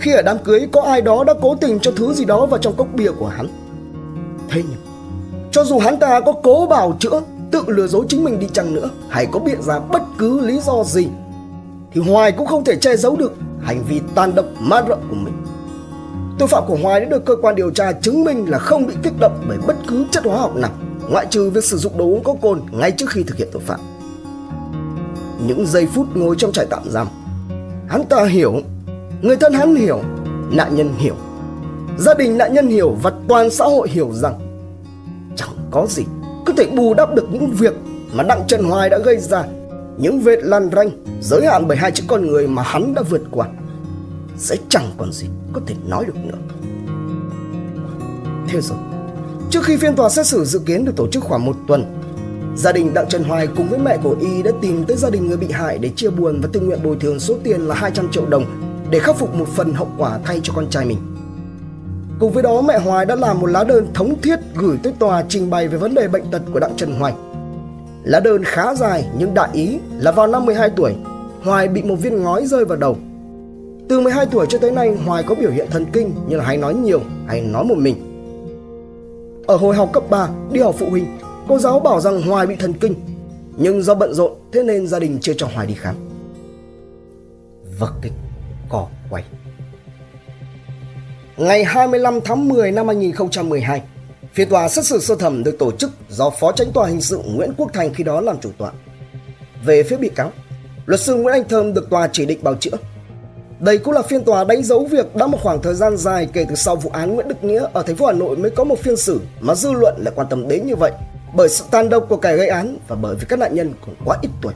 khi ở đám cưới có ai đó đã cố tình cho thứ gì đó vào trong cốc bia của hắn Thế nhưng Cho dù hắn ta có cố bào chữa Tự lừa dối chính mình đi chăng nữa Hay có biện ra bất cứ lý do gì Thì Hoài cũng không thể che giấu được Hành vi tan độc ma rợ của mình Tội phạm của Hoài đã được cơ quan điều tra chứng minh là không bị kích động bởi bất cứ chất hóa học nào, ngoại trừ việc sử dụng đồ uống có cồn ngay trước khi thực hiện tội phạm. Những giây phút ngồi trong trại tạm giam, hắn ta hiểu, người thân hắn hiểu, nạn nhân hiểu. gia đình nạn nhân hiểu và toàn xã hội hiểu rằng chẳng có gì có thể bù đắp được những việc mà Đặng Trần Hoài đã gây ra, những vết lằn ranh giới hạn bởi hai chữ con người mà hắn đã vượt qua. Sẽ chẳng còn gì có thể nói được nữa. Thế rồi, trước khi phiên tòa xét xử dự kiến được tổ chức khoảng một tuần, gia đình Đặng Trần Hoài cùng với mẹ của Y đã tìm tới gia đình người bị hại để chia buồn và tự nguyện bồi thường số tiền là 200 triệu đồng để khắc phục một phần hậu quả thay cho con trai mình. Cùng với đó mẹ Hoài đã làm một lá đơn thống thiết gửi tới tòa trình bày về vấn đề bệnh tật của Đặng Trần Hoài. Lá đơn khá dài nhưng đại ý là vào năm 12 tuổi, Hoài bị một viên ngói rơi vào đầu. Từ 12 tuổi cho tới nay Hoài có biểu hiện thần kinh như là hay nói nhiều hay nói một mình. Ở hồi học cấp 3, đi học phụ huynh, cô giáo bảo rằng Hoài bị thần kinh, nhưng do bận rộn thế nên gia đình chưa cho Hoài đi khám. Vâng, Vật kịch cỏ quay Ngày 25 tháng 10 năm 2012, phiên tòa xét xử sơ thẩm được tổ chức do Phó Tránh tòa hình sự Nguyễn Quốc Thành khi đó làm chủ tọa. Về phía bị cáo, luật sư Nguyễn Anh Thơm được tòa chỉ định bào chữa. Đây cũng là phiên tòa đánh dấu việc đã một khoảng thời gian dài kể từ sau vụ án Nguyễn Đức Nghĩa ở thành phố Hà Nội mới có một phiên xử mà dư luận lại quan tâm đến như vậy bởi sự tàn độc của kẻ gây án và bởi vì các nạn nhân còn quá ít tuổi.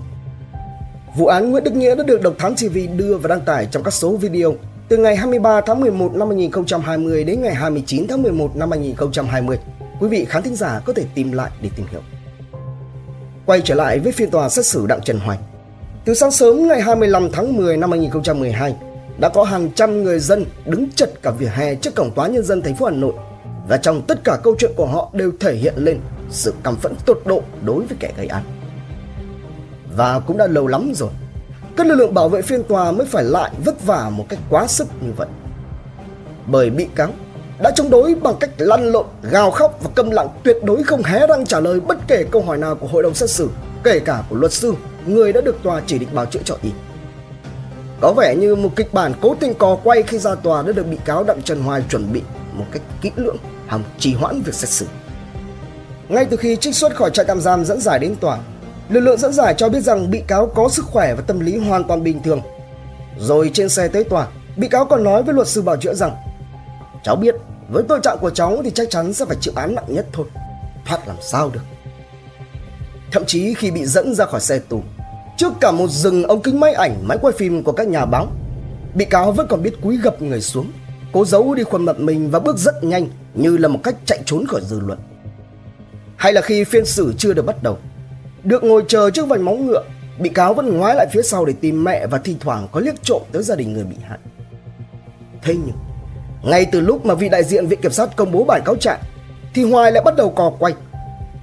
Vụ án Nguyễn Đức Nghĩa đã được Độc Thám TV đưa và đăng tải trong các số video từ ngày 23 tháng 11 năm 2020 đến ngày 29 tháng 11 năm 2020. Quý vị khán thính giả có thể tìm lại để tìm hiểu. Quay trở lại với phiên tòa xét xử Đặng Trần Hoành. Từ sáng sớm ngày 25 tháng 10 năm 2012, đã có hàng trăm người dân đứng chật cả vỉa hè trước cổng tòa nhân dân thành phố Hà Nội và trong tất cả câu chuyện của họ đều thể hiện lên sự căm phẫn tột độ đối với kẻ gây án. Và cũng đã lâu lắm rồi các lực lượng bảo vệ phiên tòa mới phải lại vất vả một cách quá sức như vậy. Bởi bị cáo đã chống đối bằng cách lăn lộn, gào khóc và câm lặng tuyệt đối không hé răng trả lời bất kể câu hỏi nào của hội đồng xét xử, kể cả của luật sư, người đã được tòa chỉ định bào chữa cho y. Có vẻ như một kịch bản cố tình cò quay khi ra tòa đã được bị cáo Đặng Trần Hoài chuẩn bị một cách kỹ lưỡng, hòng trì hoãn việc xét xử. Ngay từ khi trích xuất khỏi trại tạm giam dẫn giải đến tòa, Lực lượng dẫn giải cho biết rằng bị cáo có sức khỏe và tâm lý hoàn toàn bình thường. Rồi trên xe tới tòa, bị cáo còn nói với luật sư bảo chữa rằng Cháu biết với tội trạng của cháu thì chắc chắn sẽ phải chịu án nặng nhất thôi. Thoát làm sao được. Thậm chí khi bị dẫn ra khỏi xe tù, trước cả một rừng ống kính máy ảnh, máy quay phim của các nhà báo, bị cáo vẫn còn biết cúi gập người xuống, cố giấu đi khuôn mặt mình và bước rất nhanh như là một cách chạy trốn khỏi dư luận. Hay là khi phiên xử chưa được bắt đầu, được ngồi chờ trước vành móng ngựa, bị cáo vẫn ngoái lại phía sau để tìm mẹ và thi thoảng có liếc trộm tới gia đình người bị hại. Thế nhưng, ngay từ lúc mà vị đại diện viện kiểm sát công bố bản cáo trạng, thì Hoài lại bắt đầu cò quay.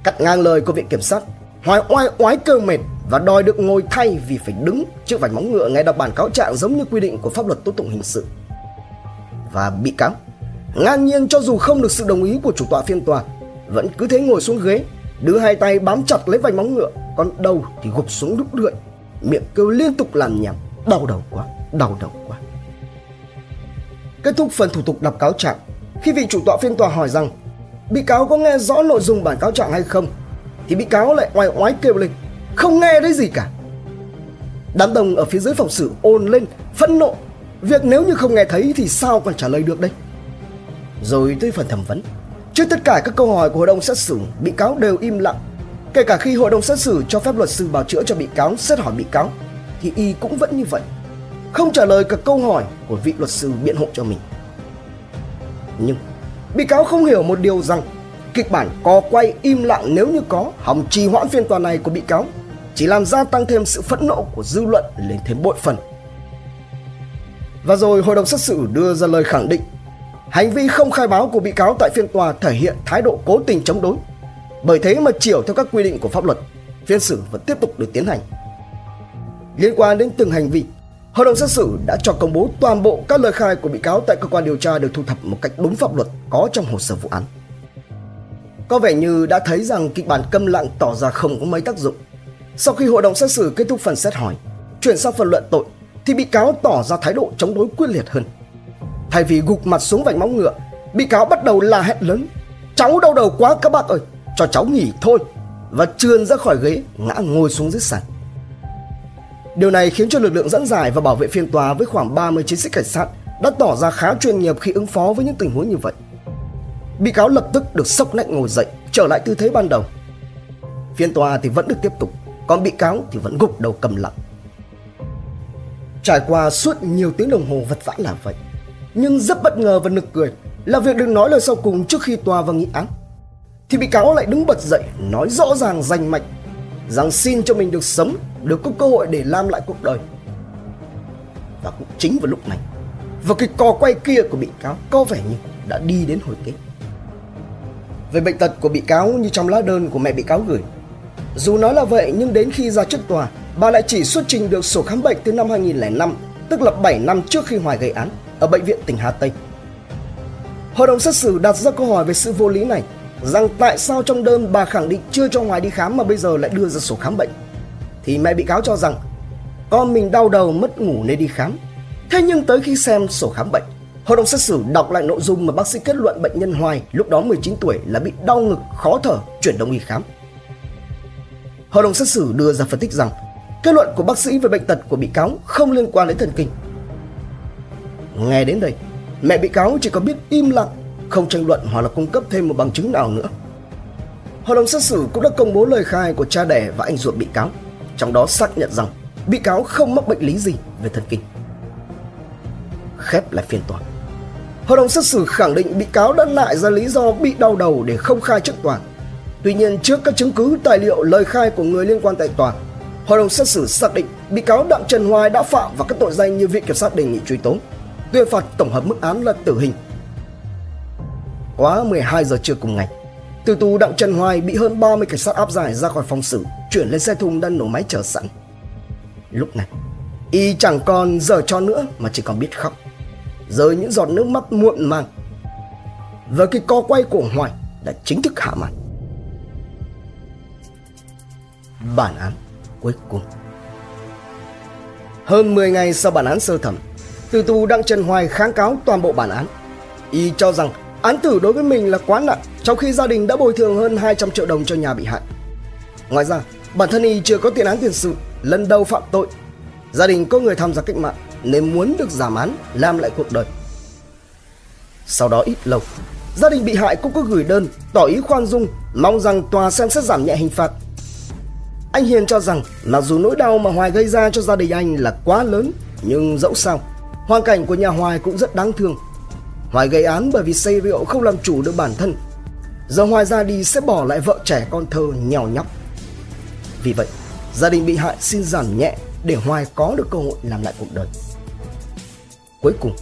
Cắt ngang lời của viện kiểm sát, Hoài oai oái cơ mệt và đòi được ngồi thay vì phải đứng trước vành móng ngựa nghe đọc bản cáo trạng giống như quy định của pháp luật tố tụng hình sự. Và bị cáo, ngang nhiên cho dù không được sự đồng ý của chủ tọa phiên tòa, vẫn cứ thế ngồi xuống ghế Đưa hai tay bám chặt lấy vành móng ngựa Còn đầu thì gục xuống đúc lưỡi. Miệng kêu liên tục làm nhảm Đau đầu quá, đau đầu quá. Kết thúc phần thủ tục đọc cáo trạng Khi vị chủ tọa phiên tòa hỏi rằng Bị cáo có nghe rõ nội dung bản cáo trạng hay không? Thì bị cáo lại oai oái kêu lên Không nghe đấy gì cả. Đám đông ở phía dưới phòng xử ồn lên Phẫn nộ. Việc nếu như không nghe thấy thì sao còn trả lời được đây? Rồi tới phần thẩm vấn. Trước tất cả các câu hỏi của hội đồng xét xử, bị cáo đều im lặng. Kể cả khi hội đồng xét xử cho phép luật sư bào chữa cho bị cáo xét hỏi bị cáo, thì y cũng vẫn như vậy. Không trả lời các câu hỏi của vị luật sư biện hộ cho mình. Nhưng bị cáo không hiểu một điều rằng kịch bản co quay im lặng nếu như có hòng trì hoãn phiên tòa này của bị cáo chỉ làm gia tăng thêm sự phẫn nộ của dư luận lên thêm bội phần. Và rồi hội đồng xét xử đưa ra lời khẳng định Hành vi không khai báo của bị cáo tại phiên tòa thể hiện thái độ cố tình chống đối. Bởi thế mà chiều theo các quy định của pháp luật, phiên xử vẫn tiếp tục được tiến hành. Liên quan đến từng hành vi, hội đồng xét xử đã cho công bố toàn bộ các lời khai của bị cáo tại cơ quan điều tra được thu thập một cách đúng pháp luật có trong hồ sơ vụ án. Có vẻ như đã thấy rằng kịch bản câm lặng tỏ ra không có mấy tác dụng. Sau khi hội đồng xét xử kết thúc phần xét hỏi, chuyển sang phần luận tội, thì bị cáo tỏ ra thái độ chống đối quyết liệt hơn. Thay vì gục mặt xuống vành móng ngựa Bị cáo bắt đầu la hét lớn Cháu đau đầu quá các bác ơi Cho cháu nghỉ thôi Và trườn ra khỏi ghế ngã ngồi xuống dưới sàn Điều này khiến cho lực lượng dẫn giải và bảo vệ phiên tòa với khoảng 30 chiến sĩ cảnh sát đã tỏ ra khá chuyên nghiệp khi ứng phó với những tình huống như vậy. Bị cáo lập tức được sốc nách ngồi dậy, trở lại tư thế ban đầu. Phiên tòa thì vẫn được tiếp tục, còn bị cáo thì vẫn gục đầu cầm lặng. Trải qua suốt nhiều tiếng đồng hồ vật vã là vậy, nhưng rất bất ngờ và nực cười là việc được nói lời sau cùng trước khi tòa và nghị án. Thì bị cáo lại đứng bật dậy nói rõ ràng rành mạch rằng xin cho mình được sống, được có cơ hội để làm lại cuộc đời. Và cũng chính vào lúc này, và cái cò quay kia của bị cáo có vẻ như đã đi đến hồi kết. Về bệnh tật của bị cáo như trong lá đơn của mẹ bị cáo gửi, dù nói là vậy nhưng đến khi ra trước tòa, bà lại chỉ xuất trình được sổ khám bệnh từ năm 2005, tức là 7 năm trước khi Hoài gây án ở bệnh viện tỉnh Hà Tây. Hội đồng xét xử đặt ra câu hỏi về sự vô lý này, rằng tại sao trong đơn bà khẳng định chưa cho Hoài đi khám mà bây giờ lại đưa ra sổ khám bệnh. Thì mẹ bị cáo cho rằng con mình đau đầu mất ngủ nên đi khám. Thế nhưng tới khi xem sổ khám bệnh, hội đồng xét xử đọc lại nội dung mà bác sĩ kết luận bệnh nhân Hoài lúc đó 19 tuổi là bị đau ngực, khó thở, chuyển đông y khám. Hội đồng xét xử đưa ra phân tích rằng kết luận của bác sĩ về bệnh tật của bị cáo không liên quan đến thần kinh. Nghe đến đây, mẹ bị cáo chỉ có biết im lặng, không tranh luận hoặc là cung cấp thêm một bằng chứng nào nữa. Hội đồng xét xử cũng đã công bố lời khai của cha đẻ và anh ruột bị cáo, trong đó xác nhận rằng bị cáo không mắc bệnh lý gì về thần kinh. Khép lại phiên tòa. Hội đồng xét xử khẳng định bị cáo đã lại ra lý do bị đau đầu để không khai trước tòa Tuy nhiên trước các chứng cứ tài liệu lời khai của người liên quan tại tòa, hội đồng xét xử xác định bị cáo Đặng Trần Hoài đã phạm vào các tội danh như viện kiểm sát đề nghị truy tố, tuyên phạt tổng hợp mức án là tử hình. Quá 12 giờ trưa cùng ngày, từ tù Đặng Trần Hoài bị hơn 30 cảnh sát áp giải ra khỏi phòng xử, chuyển lên xe thùng đang nổ máy chờ sẵn. Lúc này, y chẳng còn giờ cho nữa mà chỉ còn biết khóc, rơi những giọt nước mắt muộn màng. Và cái co quay của Hoài đã chính thức hạ màn. bản án cuối cùng. Hơn 10 ngày sau bản án sơ thẩm, từ tù Đặng Trần Hoài kháng cáo toàn bộ bản án. Y cho rằng án tử đối với mình là quá nặng, trong khi gia đình đã bồi thường hơn 200 triệu đồng cho nhà bị hại. Ngoài ra, bản thân Y chưa có tiền án tiền sự, lần đầu phạm tội. Gia đình có người tham gia cách mạng nên muốn được giảm án, làm lại cuộc đời. Sau đó ít lâu, gia đình bị hại cũng có gửi đơn tỏ ý khoan dung, mong rằng tòa xem xét giảm nhẹ hình phạt anh Hiền cho rằng mặc dù nỗi đau mà Hoài gây ra cho gia đình anh là quá lớn, nhưng dẫu sao, hoàn cảnh của nhà Hoài cũng rất đáng thương. Hoài gây án bởi vì say rượu không làm chủ được bản thân. Giờ Hoài ra đi sẽ bỏ lại vợ trẻ con thơ nhèo nhóc. Vì vậy, gia đình bị hại xin giảm nhẹ để Hoài có được cơ hội làm lại cuộc đời. Cuối cùng,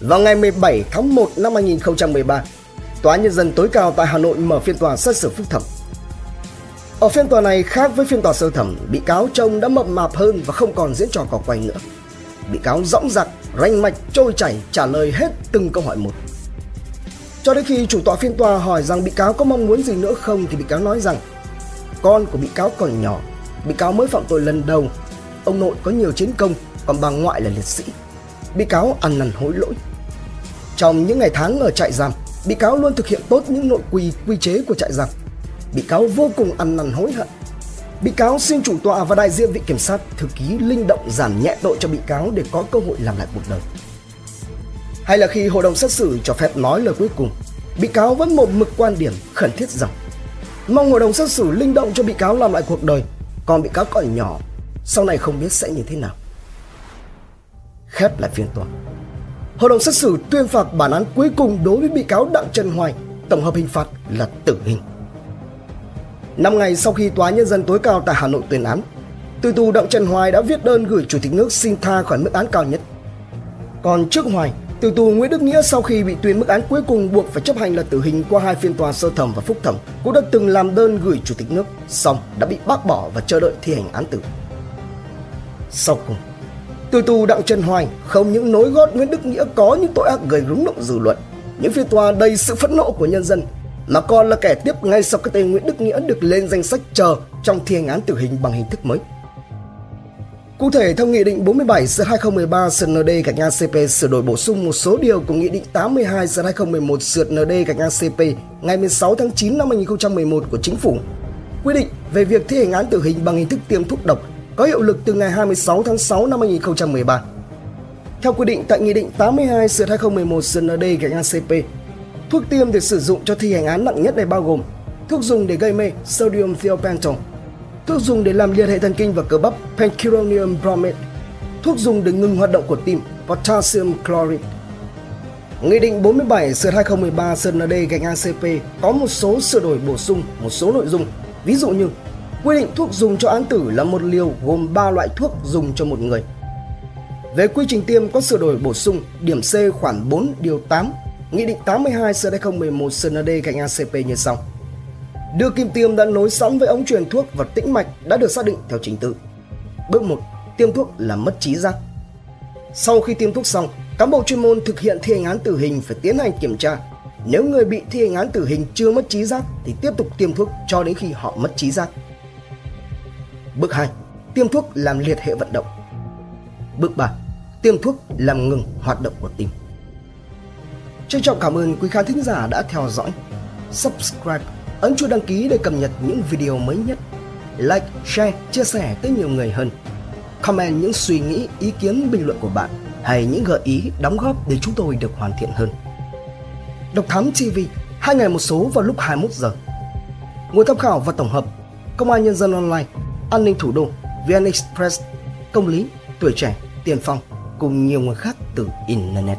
vào ngày 17 tháng 1 năm 2013, Tòa Nhân dân tối cao tại Hà Nội mở phiên tòa xét xử phúc thẩm ở phiên tòa này khác với phiên tòa sơ thẩm, bị cáo trông đã mập mạp hơn và không còn diễn trò cò quay nữa. Bị cáo dõng dạc, ranh mạch, trôi chảy trả lời hết từng câu hỏi một. Cho đến khi chủ tọa phiên tòa hỏi rằng bị cáo có mong muốn gì nữa không thì bị cáo nói rằng con của bị cáo còn nhỏ, bị cáo mới phạm tội lần đầu, ông nội có nhiều chiến công, còn bà ngoại là liệt sĩ. Bị cáo ăn năn hối lỗi. Trong những ngày tháng ở trại giam, bị cáo luôn thực hiện tốt những nội quy quy chế của trại giam bị cáo vô cùng ăn năn hối hận. Bị cáo xin chủ tọa và đại diện viện kiểm sát thư ký linh động giảm nhẹ tội cho bị cáo để có cơ hội làm lại cuộc đời. Hay là khi hội đồng xét xử cho phép nói lời cuối cùng, bị cáo vẫn một mực quan điểm khẩn thiết rằng mong hội đồng xét xử linh động cho bị cáo làm lại cuộc đời, còn bị cáo còn nhỏ, sau này không biết sẽ như thế nào. Khép lại phiên tòa. Hội đồng xét xử tuyên phạt bản án cuối cùng đối với bị cáo Đặng Trần Hoài, tổng hợp hình phạt là tử hình. Năm ngày sau khi Tòa Nhân dân tối cao tại Hà Nội tuyên án, từ tù Đặng Trần Hoài đã viết đơn gửi Chủ tịch nước xin tha khỏi mức án cao nhất. Còn trước Hoài, từ tù Nguyễn Đức Nghĩa sau khi bị tuyên mức án cuối cùng buộc phải chấp hành là tử hình qua hai phiên tòa sơ thẩm và phúc thẩm cũng đã từng làm đơn gửi Chủ tịch nước, xong đã bị bác bỏ và chờ đợi thi hành án tử. Sau cùng, từ tù Đặng Trần Hoài không những nối gót Nguyễn Đức Nghĩa có những tội ác gây rúng động dư luận, những phiên tòa đầy sự phẫn nộ của nhân dân mà còn là kẻ tiếp ngay sau cái tên Nguyễn Đức Nghĩa được lên danh sách chờ trong thi hành án tử hình bằng hình thức mới. Cụ thể, theo Nghị định 47 sửa 2013 sửa ND gạch ngang CP sửa đổi bổ sung một số điều của Nghị định 82 sửa 2011 sửa ND gạch ngang CP ngày 16 tháng 9 năm 2011 của Chính phủ, quy định về việc thi hành án tử hình bằng hình thức tiêm thuốc độc có hiệu lực từ ngày 26 tháng 6 năm 2013. Theo quy định tại Nghị định 82 sửa 2011 ND gạch ACP, thuốc tiêm để sử dụng cho thi hành án nặng nhất này bao gồm thuốc dùng để gây mê sodium thiopental, thuốc dùng để làm liệt hệ thần kinh và cơ bắp pancuronium bromide, thuốc dùng để ngừng hoạt động của tim potassium chloride. Nghị định 47 sửa 2013 SND gạch ACP có một số sửa đổi bổ sung một số nội dung, ví dụ như quy định thuốc dùng cho án tử là một liều gồm 3 loại thuốc dùng cho một người. Về quy trình tiêm có sửa đổi bổ sung điểm C khoản 4 điều 8 Nghị định 82 sửa 2011 ND gạch ACP như sau. Đưa kim tiêm đã nối sẵn với ống truyền thuốc và tĩnh mạch đã được xác định theo trình tự. Bước 1. Tiêm thuốc làm mất trí giác. Sau khi tiêm thuốc xong, cán bộ chuyên môn thực hiện thi hành án tử hình phải tiến hành kiểm tra. Nếu người bị thi hành án tử hình chưa mất trí giác thì tiếp tục tiêm thuốc cho đến khi họ mất trí giác. Bước 2. Tiêm thuốc làm liệt hệ vận động. Bước 3. Tiêm thuốc làm ngừng hoạt động của tim. Trân trọng cảm ơn quý khán thính giả đã theo dõi. Subscribe, ấn chuông đăng ký để cập nhật những video mới nhất. Like, share, chia sẻ tới nhiều người hơn. Comment những suy nghĩ, ý kiến, bình luận của bạn hay những gợi ý, đóng góp để chúng tôi được hoàn thiện hơn. Độc Thám TV, hai ngày một số vào lúc 21 giờ. Nguồn tham khảo và tổng hợp: Công an Nhân dân Online, An ninh Thủ đô, VN Express, Công lý, Tuổi trẻ, Tiền phong cùng nhiều nguồn khác từ Internet.